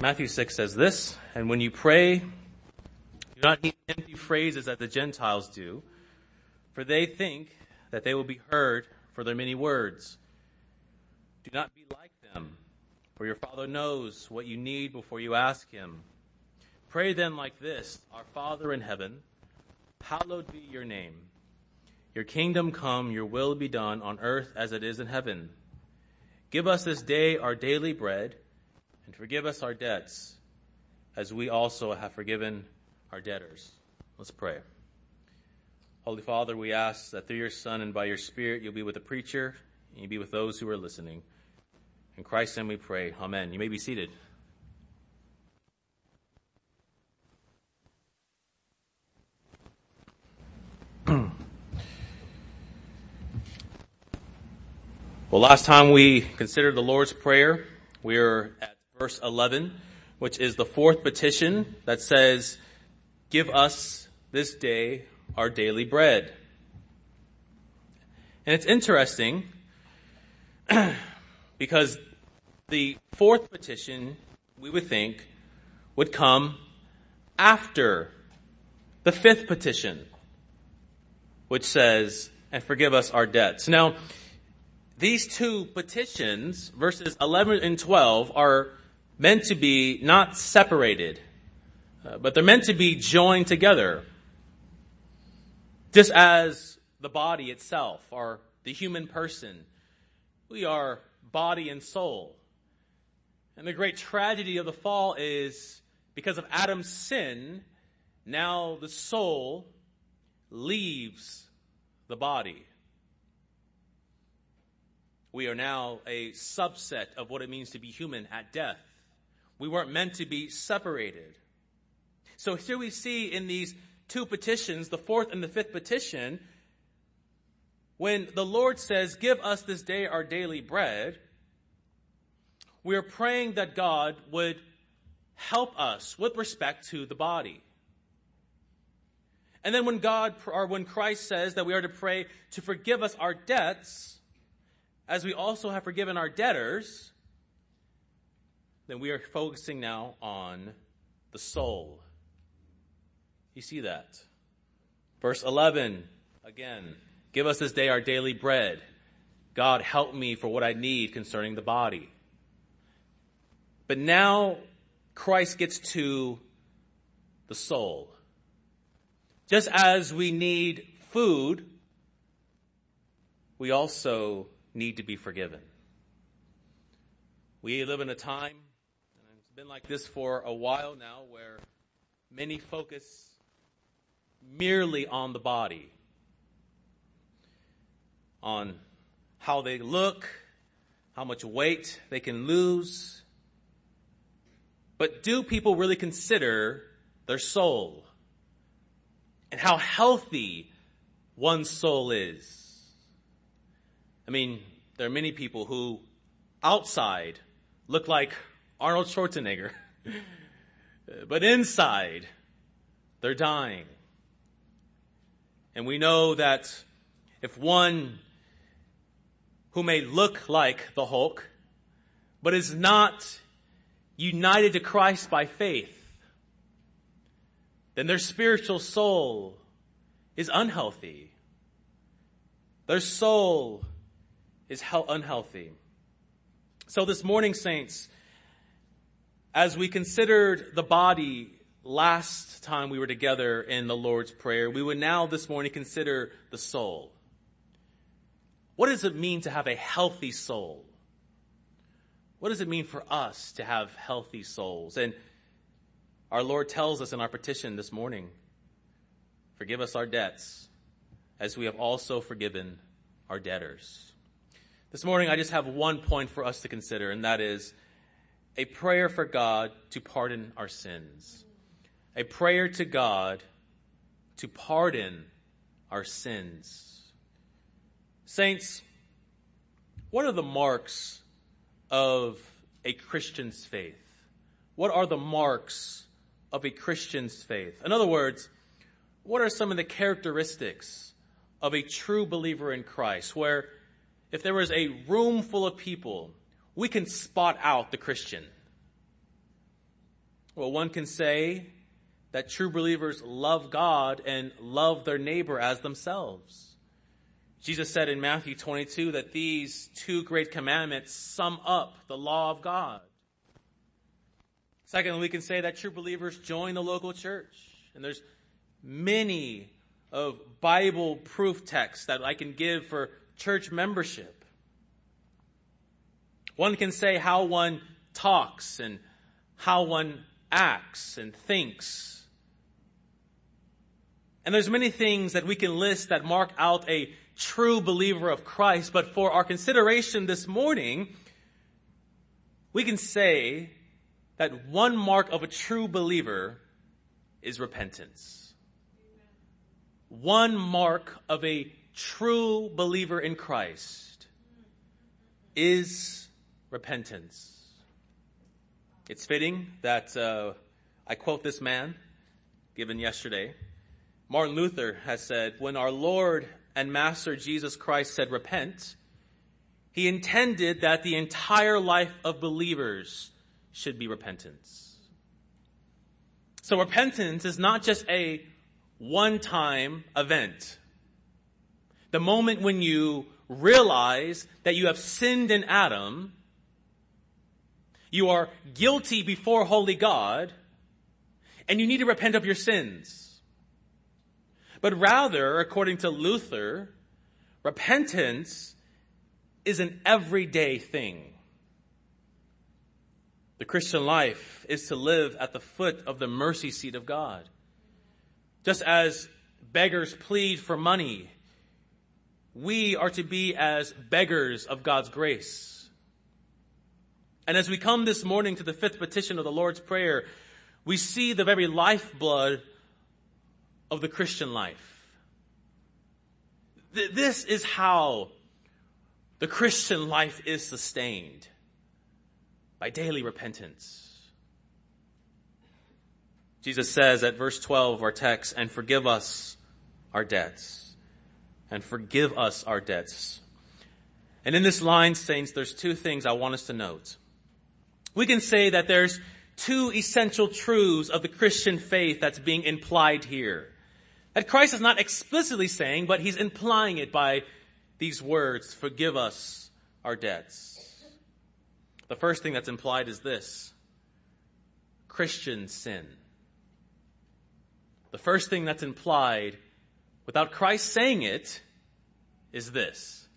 Matthew 6 says this, and when you pray, do not use empty phrases as the Gentiles do, for they think that they will be heard for their many words. Do not be like them, for your Father knows what you need before you ask Him. Pray then like this Our Father in heaven, hallowed be your name. Your kingdom come, your will be done on earth as it is in heaven. Give us this day our daily bread, and forgive us our debts, as we also have forgiven our debtors. Let's pray. Holy Father, we ask that through your Son and by your Spirit you'll be with the preacher, and you'll be with those who are listening. In Christ's name we pray. Amen. You may be seated. Well, last time we considered the Lord's Prayer, we are at verse 11, which is the fourth petition that says, Give us this day our daily bread. And it's interesting because the fourth petition, we would think, would come after the fifth petition, which says, and forgive us our debts. Now, these two petitions, verses 11 and 12, are meant to be not separated, uh, but they're meant to be joined together. Just as the body itself, or the human person, we are body and soul. And the great tragedy of the fall is because of Adam's sin, now the soul leaves the body we are now a subset of what it means to be human at death. We weren't meant to be separated. So here we see in these two petitions, the fourth and the fifth petition, when the Lord says, Give us this day our daily bread, we are praying that God would help us with respect to the body. And then when God, or when Christ says that we are to pray to forgive us our debts, as we also have forgiven our debtors, then we are focusing now on the soul. You see that? Verse 11, again, give us this day our daily bread. God, help me for what I need concerning the body. But now Christ gets to the soul. Just as we need food, we also need to be forgiven. We live in a time, been like this for a while now, where many focus merely on the body, on how they look, how much weight they can lose. But do people really consider their soul and how healthy one's soul is? I mean, there are many people who outside look like Arnold Schwarzenegger, but inside they're dying. And we know that if one who may look like the Hulk, but is not united to Christ by faith, then their spiritual soul is unhealthy. Their soul is unhealthy. So this morning, saints, as we considered the body last time we were together in the Lord's Prayer, we would now this morning consider the soul. What does it mean to have a healthy soul? What does it mean for us to have healthy souls? And our Lord tells us in our petition this morning, forgive us our debts as we have also forgiven our debtors. This morning, I just have one point for us to consider, and that is a prayer for God to pardon our sins. A prayer to God to pardon our sins. Saints, what are the marks of a Christian's faith? What are the marks of a Christian's faith? In other words, what are some of the characteristics of a true believer in Christ where if there was a room full of people, we can spot out the Christian. Well, one can say that true believers love God and love their neighbor as themselves. Jesus said in Matthew 22 that these two great commandments sum up the law of God. Secondly, we can say that true believers join the local church. And there's many of Bible proof texts that I can give for church membership. One can say how one talks and how one acts and thinks. And there's many things that we can list that mark out a true believer of Christ, but for our consideration this morning, we can say that one mark of a true believer is repentance. One mark of a true believer in Christ is repentance. It's fitting that uh, I quote this man given yesterday. Martin Luther has said, When our Lord and Master Jesus Christ said, Repent, he intended that the entire life of believers should be repentance. So repentance is not just a one-time event. The moment when you realize that you have sinned in Adam, you are guilty before holy God, and you need to repent of your sins. But rather, according to Luther, repentance is an everyday thing. The Christian life is to live at the foot of the mercy seat of God. Just as beggars plead for money, we are to be as beggars of God's grace. And as we come this morning to the fifth petition of the Lord's Prayer, we see the very lifeblood of the Christian life. This is how the Christian life is sustained by daily repentance. Jesus says at verse 12 of our text, and forgive us our debts. And forgive us our debts. And in this line, saints, there's two things I want us to note. We can say that there's two essential truths of the Christian faith that's being implied here. That Christ is not explicitly saying, but he's implying it by these words, forgive us our debts. The first thing that's implied is this Christian sin. The first thing that's implied, without Christ saying it, is this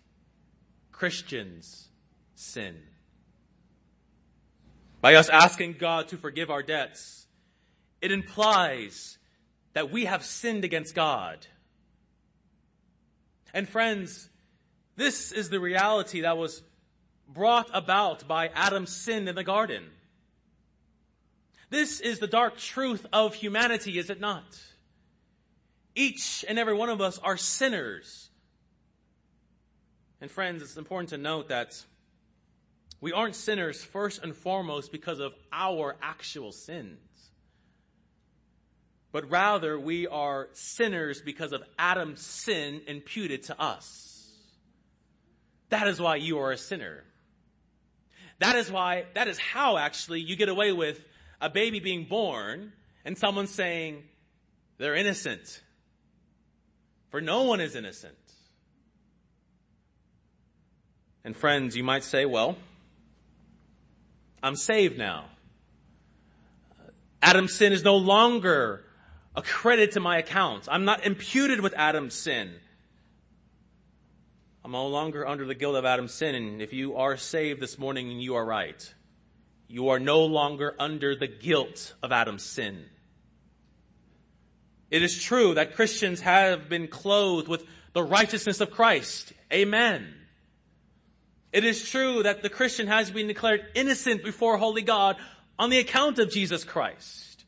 Christians sin. By us asking God to forgive our debts, it implies that we have sinned against God. And friends, this is the reality that was brought about by Adam's sin in the garden. This is the dark truth of humanity, is it not? Each and every one of us are sinners. And friends, it's important to note that we aren't sinners first and foremost because of our actual sins. But rather, we are sinners because of Adam's sin imputed to us. That is why you are a sinner. That is why, that is how actually you get away with a baby being born and someone saying they're innocent. For no one is innocent. And friends, you might say, well, I'm saved now. Adam's sin is no longer a credit to my account. I'm not imputed with Adam's sin. I'm no longer under the guilt of Adam's sin. And if you are saved this morning, you are right. You are no longer under the guilt of Adam's sin. It is true that Christians have been clothed with the righteousness of Christ. Amen. It is true that the Christian has been declared innocent before holy God on the account of Jesus Christ.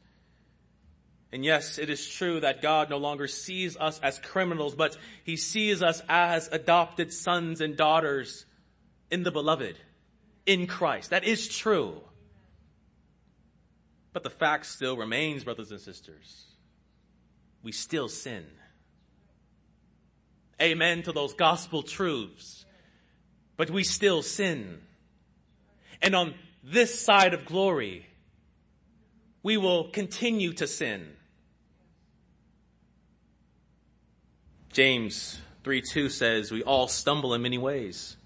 And yes, it is true that God no longer sees us as criminals, but He sees us as adopted sons and daughters in the beloved, in Christ. That is true. But the fact still remains, brothers and sisters. We still sin. Amen to those gospel truths. But we still sin. And on this side of glory, we will continue to sin. James 3 2 says, We all stumble in many ways.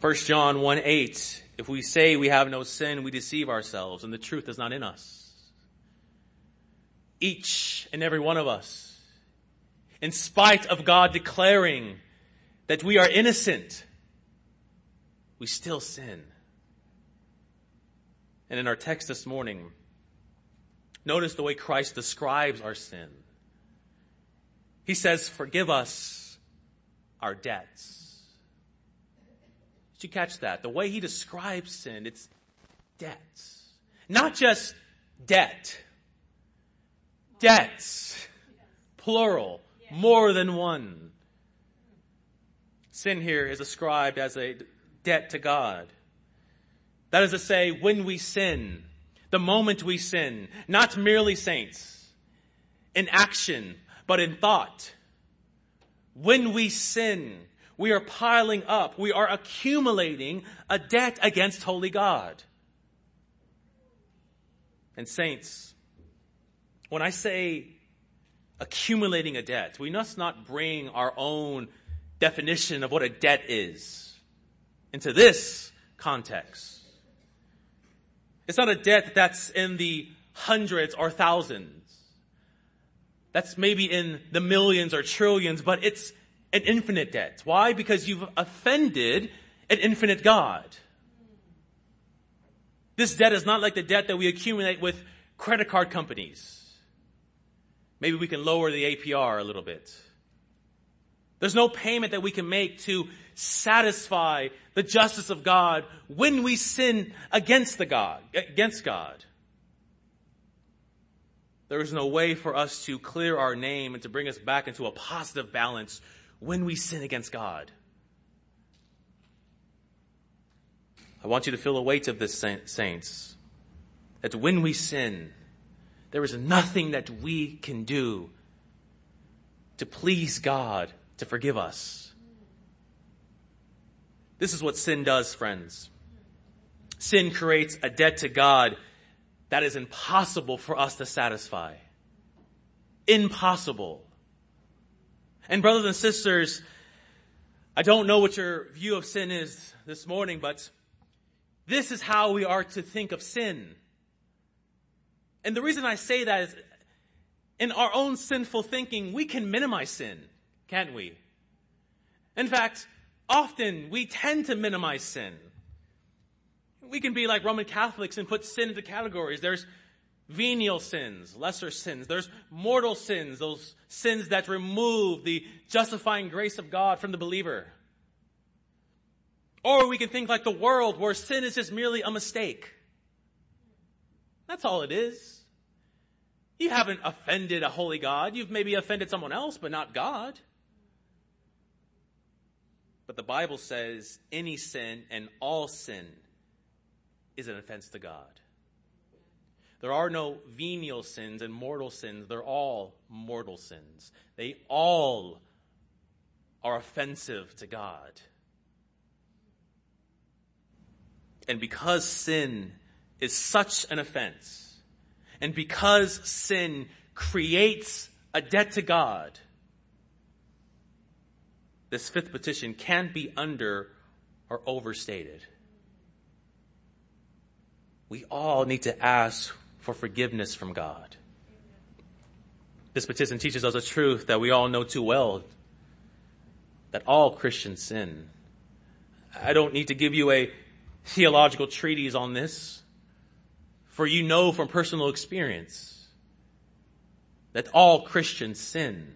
1 John 1 8, if we say we have no sin, we deceive ourselves, and the truth is not in us. Each and every one of us, in spite of God declaring that we are innocent, we still sin. And in our text this morning, notice the way Christ describes our sin. He says, Forgive us our debts. Did you catch that? The way he describes sin, it's debts. Not just debt. Debts. Plural. More than one. Sin here is ascribed as a debt to God. That is to say, when we sin, the moment we sin, not merely saints, in action, but in thought. When we sin, we are piling up, we are accumulating a debt against holy God. And saints, when I say accumulating a debt, we must not bring our own definition of what a debt is into this context. It's not a debt that's in the hundreds or thousands. That's maybe in the millions or trillions, but it's an infinite debt. Why? Because you've offended an infinite God. This debt is not like the debt that we accumulate with credit card companies. Maybe we can lower the APR a little bit. There's no payment that we can make to satisfy the justice of God when we sin against the God, against God. There is no way for us to clear our name and to bring us back into a positive balance when we sin against God. I want you to feel the weight of this, saints. That when we sin, there is nothing that we can do to please God to forgive us. This is what sin does, friends. Sin creates a debt to God that is impossible for us to satisfy. Impossible. And brothers and sisters, I don't know what your view of sin is this morning, but this is how we are to think of sin. And the reason I say that is in our own sinful thinking, we can minimize sin can't we? In fact, often we tend to minimize sin. We can be like Roman Catholics and put sin into categories. There's venial sins, lesser sins. There's mortal sins, those sins that remove the justifying grace of God from the believer. Or we can think like the world where sin is just merely a mistake. That's all it is. You haven't offended a holy God. You've maybe offended someone else, but not God. But the Bible says any sin and all sin is an offense to God. There are no venial sins and mortal sins. They're all mortal sins. They all are offensive to God. And because sin is such an offense, and because sin creates a debt to God, this fifth petition can be under or overstated. We all need to ask for forgiveness from God. This petition teaches us a truth that we all know too well that all Christians sin. I don't need to give you a theological treatise on this, for you know from personal experience that all Christians sin.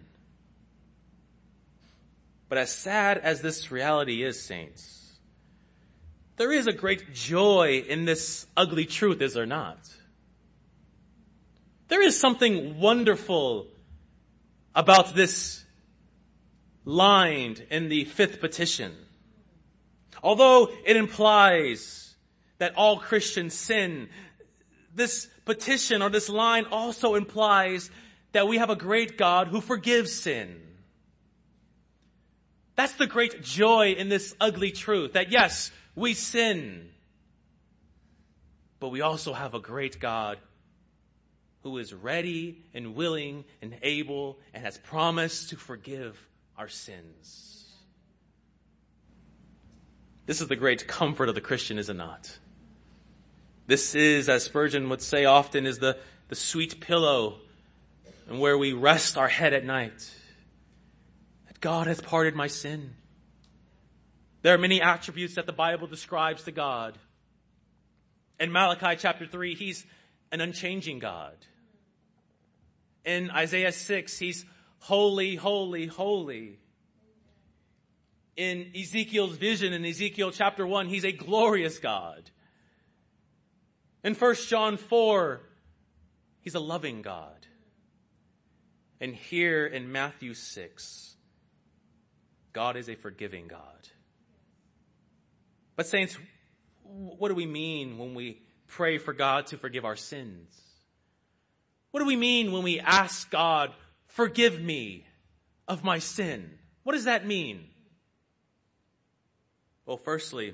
But as sad as this reality is, saints, there is a great joy in this ugly truth, is there not? There is something wonderful about this line in the fifth petition. Although it implies that all Christians sin, this petition or this line also implies that we have a great God who forgives sin. That's the great joy in this ugly truth that yes, we sin. But we also have a great God who is ready and willing and able and has promised to forgive our sins. This is the great comfort of the Christian, is it not? This is, as Spurgeon would say often, is the, the sweet pillow and where we rest our head at night. God has parted my sin. There are many attributes that the Bible describes to God. In Malachi chapter 3, He's an unchanging God. In Isaiah 6, He's holy, holy, holy. In Ezekiel's vision in Ezekiel chapter 1, He's a glorious God. In 1 John 4, He's a loving God. And here in Matthew 6, God is a forgiving God. But saints, what do we mean when we pray for God to forgive our sins? What do we mean when we ask God, forgive me of my sin? What does that mean? Well, firstly,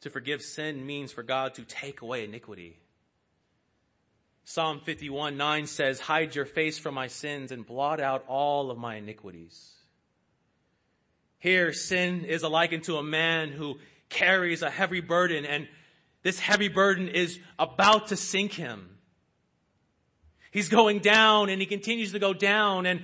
to forgive sin means for God to take away iniquity. Psalm 51 9 says, Hide your face from my sins and blot out all of my iniquities. Here, sin is likened to a man who carries a heavy burden and this heavy burden is about to sink him. He's going down and he continues to go down and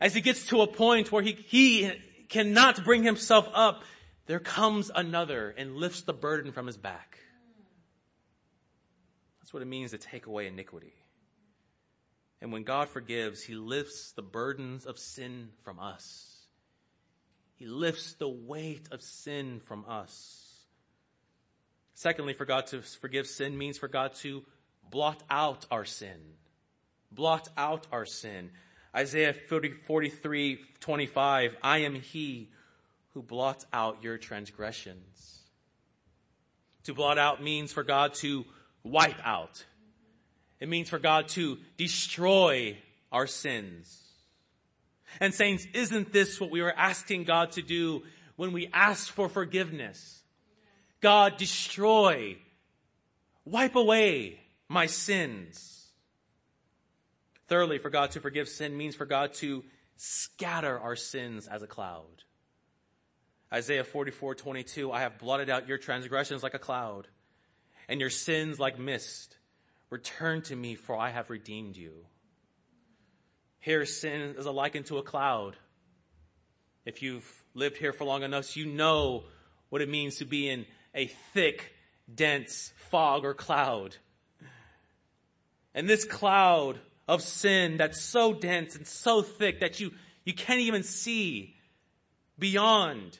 as he gets to a point where he, he cannot bring himself up, there comes another and lifts the burden from his back. That's what it means to take away iniquity. And when God forgives, he lifts the burdens of sin from us. He lifts the weight of sin from us. Secondly, for God to forgive sin means for God to blot out our sin. Blot out our sin. Isaiah 40, 43, 25, I am he who blots out your transgressions. To blot out means for God to wipe out. It means for God to destroy our sins. And saints, isn't this what we were asking God to do when we asked for forgiveness? God, destroy, wipe away my sins. Thirdly, for God to forgive sin means for God to scatter our sins as a cloud. Isaiah 44, 22, I have blotted out your transgressions like a cloud and your sins like mist. Return to me for I have redeemed you. Here, sin is likened to a cloud. If you've lived here for long enough, you know what it means to be in a thick, dense fog or cloud. And this cloud of sin that's so dense and so thick that you, you can't even see beyond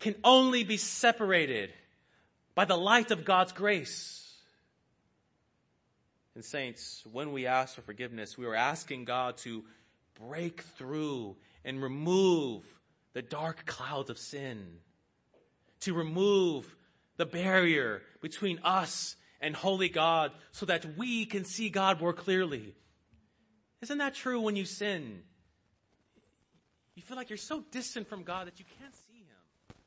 can only be separated by the light of God's grace. And saints, when we ask for forgiveness, we are asking God to break through and remove the dark clouds of sin, to remove the barrier between us and holy God so that we can see God more clearly. Isn't that true when you sin? You feel like you're so distant from God that you can't see Him.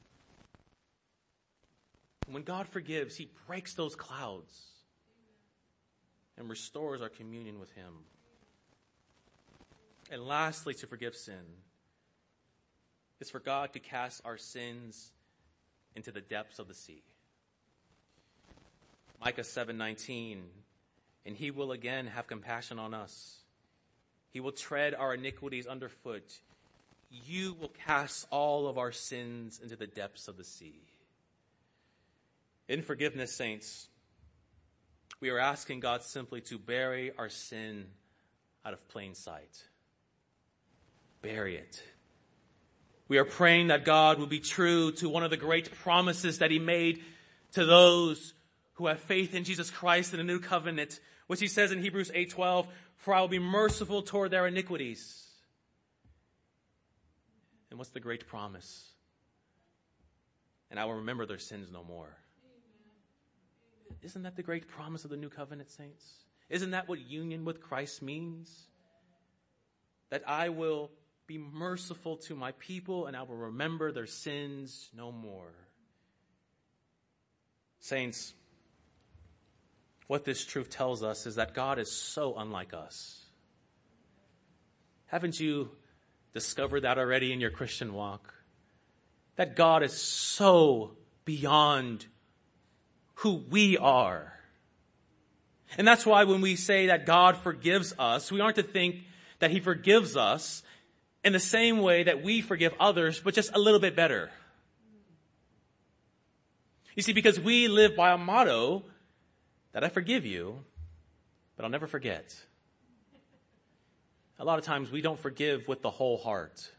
When God forgives, He breaks those clouds and restores our communion with Him. And lastly, to forgive sin is for God to cast our sins into the depths of the sea. Micah 7:19 and he will again have compassion on us. He will tread our iniquities underfoot. You will cast all of our sins into the depths of the sea. In forgiveness, saints, we are asking God simply to bury our sin out of plain sight. Bury it. We are praying that God will be true to one of the great promises that He made to those who have faith in Jesus Christ in the new covenant, which He says in Hebrews 8:12, "For I will be merciful toward their iniquities." And what's the great promise? And I will remember their sins no more. Isn't that the great promise of the new covenant, saints? Isn't that what union with Christ means? That I will be merciful to my people and I will remember their sins no more. Saints, what this truth tells us is that God is so unlike us. Haven't you discovered that already in your Christian walk? That God is so beyond who we are. And that's why when we say that God forgives us, we aren't to think that He forgives us in the same way that we forgive others, but just a little bit better. You see, because we live by a motto that I forgive you, but I'll never forget. A lot of times we don't forgive with the whole heart.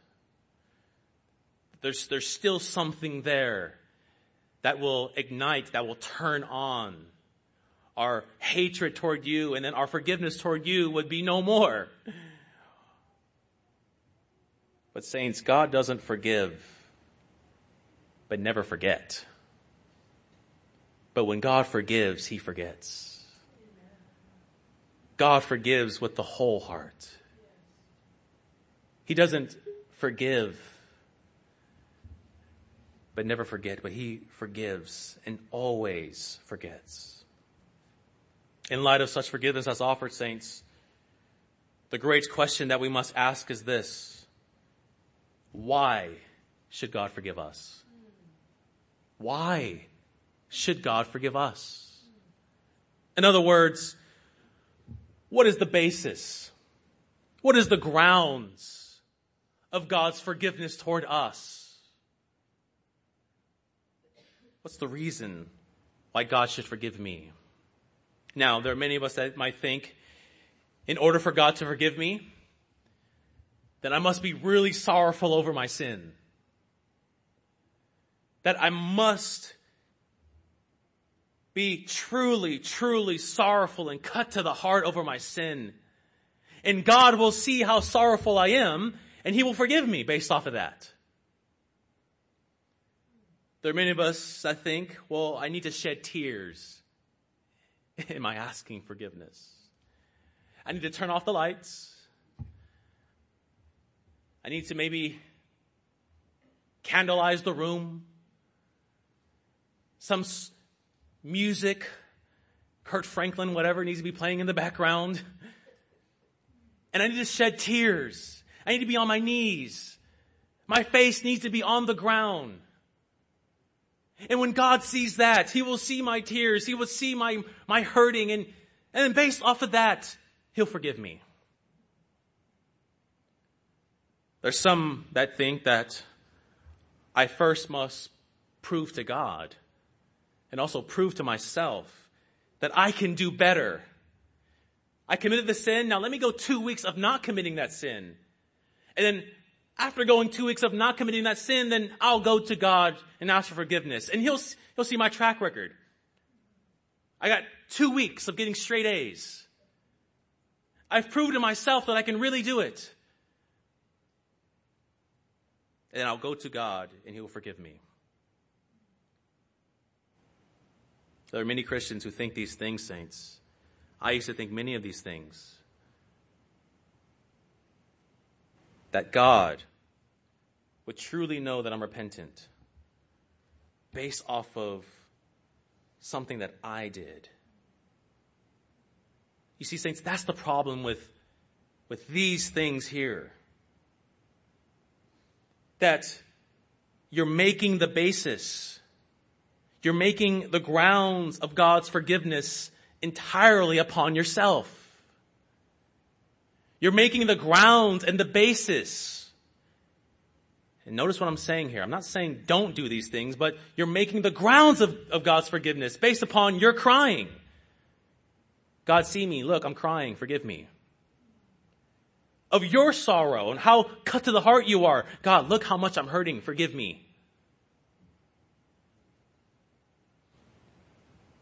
There's, there's still something there that will ignite, that will turn on our hatred toward you, and then our forgiveness toward you would be no more. But saints, God doesn't forgive, but never forget. But when God forgives, He forgets. God forgives with the whole heart. He doesn't forgive, but never forget, but He forgives and always forgets. In light of such forgiveness as offered, saints, the great question that we must ask is this. Why should God forgive us? Why should God forgive us? In other words, what is the basis? What is the grounds of God's forgiveness toward us? What's the reason why God should forgive me? Now, there are many of us that might think, in order for God to forgive me, then I must be really sorrowful over my sin. That I must be truly, truly sorrowful and cut to the heart over my sin. And God will see how sorrowful I am and He will forgive me based off of that. There are many of us that think, well, I need to shed tears. Am I asking forgiveness? I need to turn off the lights. I need to maybe candleize the room. Some music, Kirk Franklin, whatever needs to be playing in the background. And I need to shed tears. I need to be on my knees. My face needs to be on the ground. And when God sees that, He will see my tears. He will see my, my hurting. And, and based off of that, He'll forgive me. There's some that think that I first must prove to God and also prove to myself that I can do better. I committed the sin. Now let me go two weeks of not committing that sin. And then after going two weeks of not committing that sin, then I'll go to God and ask for forgiveness. And he'll, he'll see my track record. I got two weeks of getting straight A's. I've proved to myself that I can really do it. And I'll go to God and He will forgive me. There are many Christians who think these things, saints. I used to think many of these things. That God would truly know that I'm repentant based off of something that I did. You see, saints, that's the problem with, with these things here. That you're making the basis you're making the grounds of God's forgiveness entirely upon yourself. You're making the grounds and the basis. And notice what I'm saying here. I'm not saying don't do these things, but you're making the grounds of, of God's forgiveness based upon your crying. God, see me. Look, I'm crying. Forgive me. Of your sorrow and how cut to the heart you are. God, look how much I'm hurting. Forgive me.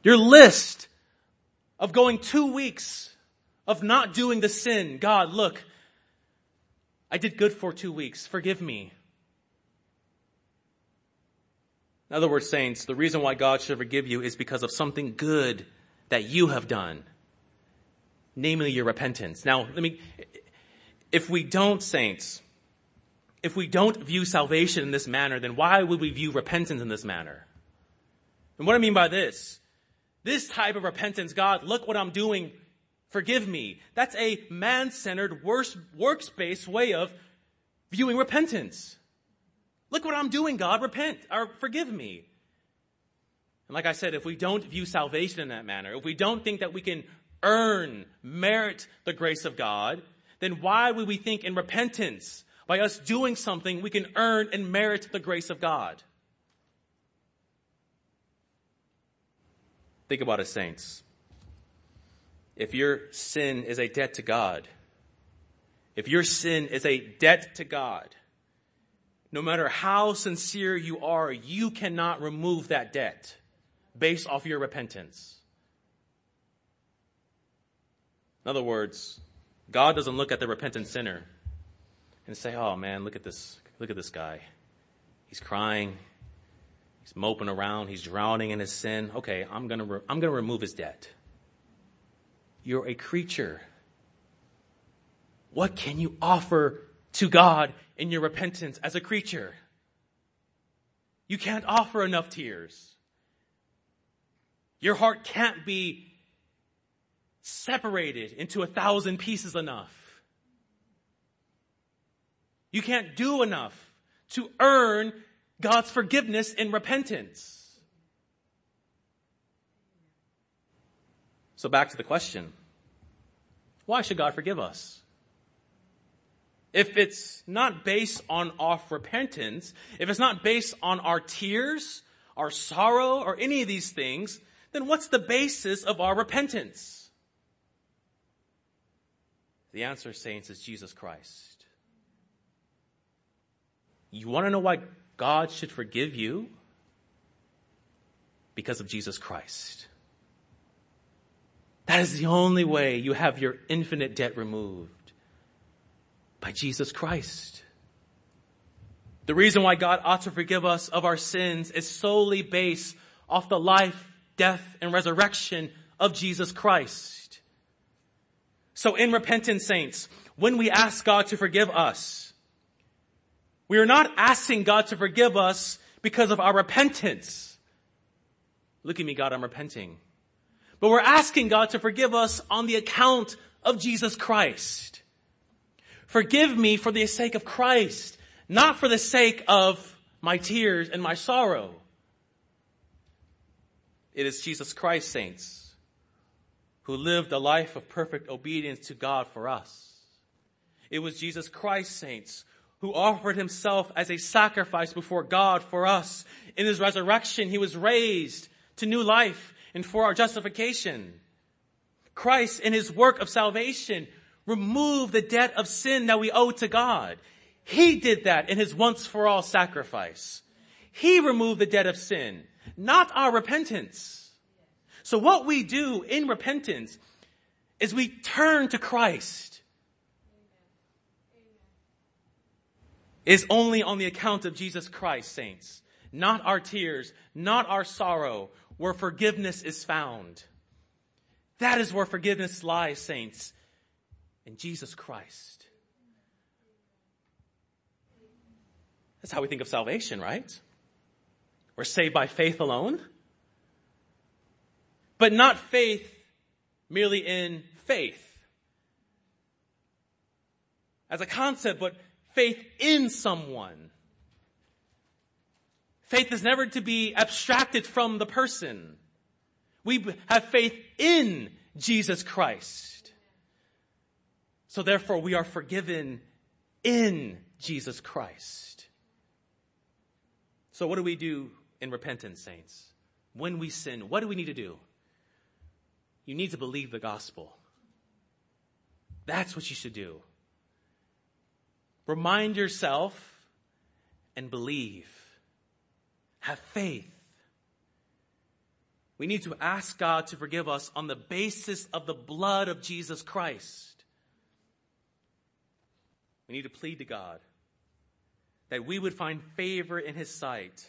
Your list of going two weeks of not doing the sin. God, look, I did good for two weeks. Forgive me. In other words, saints, the reason why God should forgive you is because of something good that you have done. Namely your repentance. Now, let me, if we don't, saints, if we don't view salvation in this manner, then why would we view repentance in this manner? And what I mean by this This type of repentance, God, look what I'm doing. Forgive me. That's a man-centered, works-based way of viewing repentance. Look what I'm doing, God. Repent or forgive me. And like I said, if we don't view salvation in that manner, if we don't think that we can earn, merit the grace of God, then why would we think in repentance, by us doing something, we can earn and merit the grace of God? Think about it, saints. If your sin is a debt to God, if your sin is a debt to God, no matter how sincere you are, you cannot remove that debt based off your repentance. In other words, God doesn't look at the repentant sinner and say, "Oh man, look at this, look at this guy. He's crying. He's moping around. He's drowning in his sin. Okay, I'm gonna, re- I'm gonna remove his debt." You're a creature. What can you offer to God in your repentance as a creature? You can't offer enough tears. Your heart can't be separated into a thousand pieces enough. You can't do enough to earn God's forgiveness and repentance. So back to the question. Why should God forgive us? If it's not based on our repentance, if it's not based on our tears, our sorrow, or any of these things, then what's the basis of our repentance? The answer, saints, is Jesus Christ. You want to know why God should forgive you? Because of Jesus Christ. That is the only way you have your infinite debt removed. By Jesus Christ. The reason why God ought to forgive us of our sins is solely based off the life, death, and resurrection of Jesus Christ. So in repentant saints, when we ask God to forgive us, we are not asking God to forgive us because of our repentance. Look at me, God, I'm repenting. But we're asking God to forgive us on the account of Jesus Christ. Forgive me for the sake of Christ, not for the sake of my tears and my sorrow. It is Jesus Christ, saints, who lived a life of perfect obedience to God for us. It was Jesus Christ, saints, who offered himself as a sacrifice before God for us. In his resurrection, he was raised to new life and for our justification. Christ in his work of salvation removed the debt of sin that we owe to God. He did that in his once for all sacrifice. He removed the debt of sin, not our repentance. So what we do in repentance is we turn to Christ. Is only on the account of Jesus Christ, saints. Not our tears, not our sorrow, where forgiveness is found. That is where forgiveness lies, saints, in Jesus Christ. That's how we think of salvation, right? We're saved by faith alone. But not faith merely in faith as a concept, but faith in someone. Faith is never to be abstracted from the person. We have faith in Jesus Christ. So therefore we are forgiven in Jesus Christ. So what do we do in repentance, saints? When we sin, what do we need to do? You need to believe the gospel. That's what you should do. Remind yourself and believe. Have faith. We need to ask God to forgive us on the basis of the blood of Jesus Christ. We need to plead to God that we would find favor in His sight,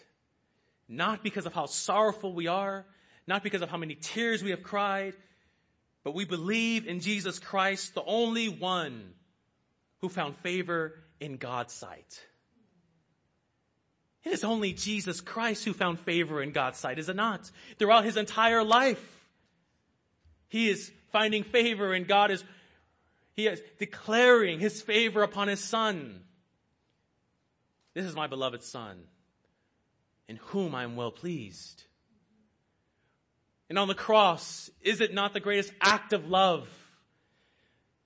not because of how sorrowful we are, not because of how many tears we have cried, but we believe in Jesus Christ, the only one who found favor in God's sight. It is only Jesus Christ who found favor in God's sight, is it not? Throughout his entire life. He is finding favor and God is, he is declaring his favor upon his son. This is my beloved son in whom I am well pleased. And on the cross, is it not the greatest act of love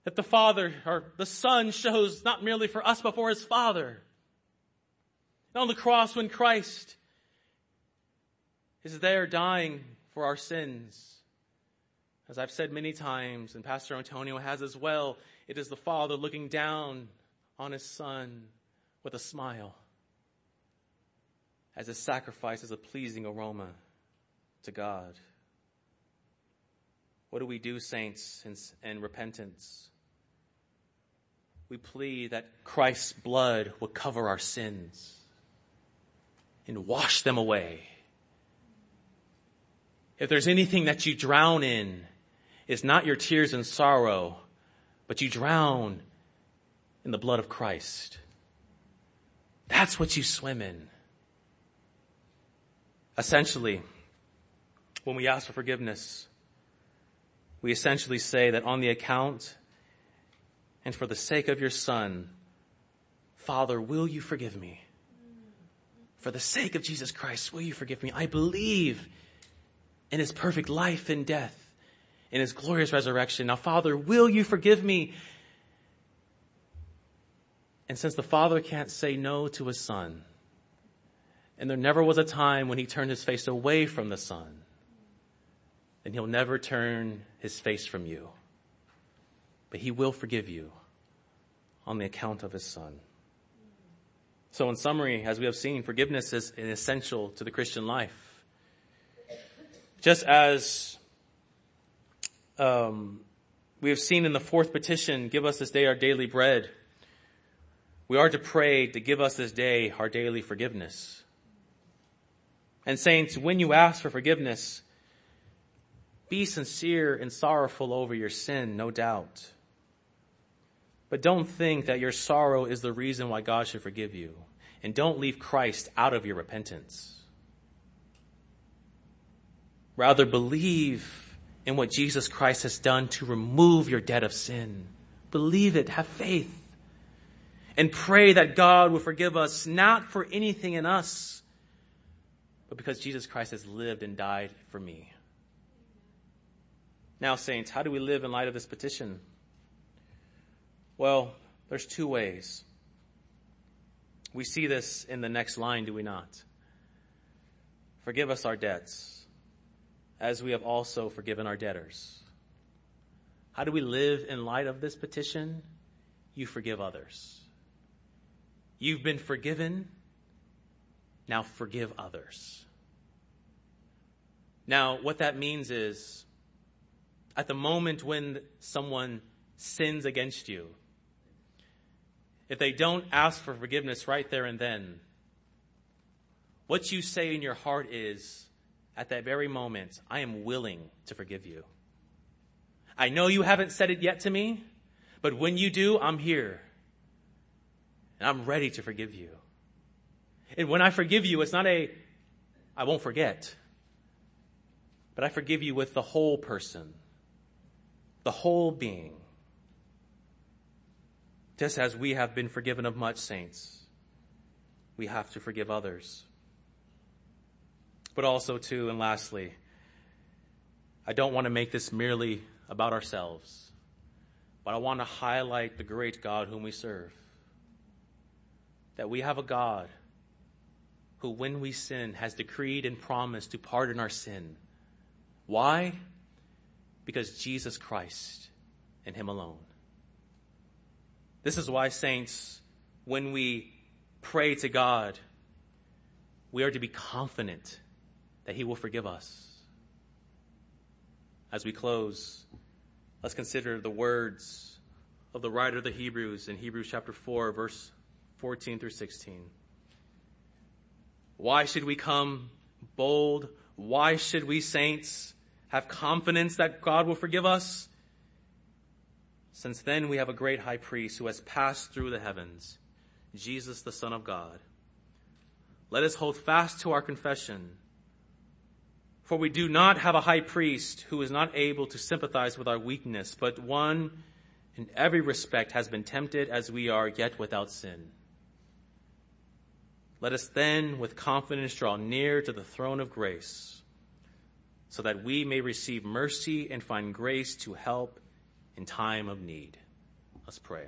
that the Father or the Son shows not merely for us, but for His Father? On the cross, when Christ is there dying for our sins, as I've said many times, and Pastor Antonio has as well, it is the Father looking down on His Son with a smile as a sacrifice, as a pleasing aroma to God. What do we do, saints, in, in repentance? We plead that Christ's blood will cover our sins and wash them away. If there's anything that you drown in, it's not your tears and sorrow, but you drown in the blood of Christ. That's what you swim in. Essentially, when we ask for forgiveness, we essentially say that on the account and for the sake of your son, Father, will you forgive me? For the sake of Jesus Christ, will you forgive me? I believe in his perfect life and death, in his glorious resurrection. Now, Father, will you forgive me? And since the Father can't say no to his son, and there never was a time when he turned his face away from the Son, and he'll never turn his face from you. But he will forgive you on the account of his son. So in summary, as we have seen, forgiveness is essential to the Christian life. Just as um, we have seen in the fourth petition, give us this day our daily bread, we are to pray to give us this day our daily forgiveness. And saints, when you ask for forgiveness, be sincere and sorrowful over your sin, no doubt. But don't think that your sorrow is the reason why God should forgive you. And don't leave Christ out of your repentance. Rather believe in what Jesus Christ has done to remove your debt of sin. Believe it. Have faith. And pray that God will forgive us, not for anything in us, but because Jesus Christ has lived and died for me. Now, saints, how do we live in light of this petition? Well, there's two ways. We see this in the next line, do we not? Forgive us our debts, as we have also forgiven our debtors. How do we live in light of this petition? You forgive others. You've been forgiven. Now forgive others. Now, what that means is at the moment when someone sins against you, if they don't ask for forgiveness right there and then, what you say in your heart is, at that very moment, I am willing to forgive you. I know you haven't said it yet to me, but when you do, I'm here. And I'm ready to forgive you. And when I forgive you, it's not a, I won't forget, but I forgive you with the whole person the whole being. Just as we have been forgiven of much, saints, we have to forgive others. But also, too, and lastly, I don't want to make this merely about ourselves, but I want to highlight the great God whom we serve. That we have a God who, when we sin, has decreed and promised to pardon our sin. Why? Because Jesus Christ and Him alone. This is why, saints, when we pray to God, we are to be confident that He will forgive us. As we close, let's consider the words of the writer of the Hebrews in Hebrews chapter 4, verse 14 through 16. Why should we come bold? Why should we, saints, have confidence that God will forgive us? Since then we have a great high priest who has passed through the heavens, Jesus the Son of God. Let us hold fast to our confession. For we do not have a high priest who is not able to sympathize with our weakness, but one in every respect has been tempted as we are, yet without sin. Let us then with confidence draw near to the throne of grace so that we may receive mercy and find grace to help in time of need. Let's pray.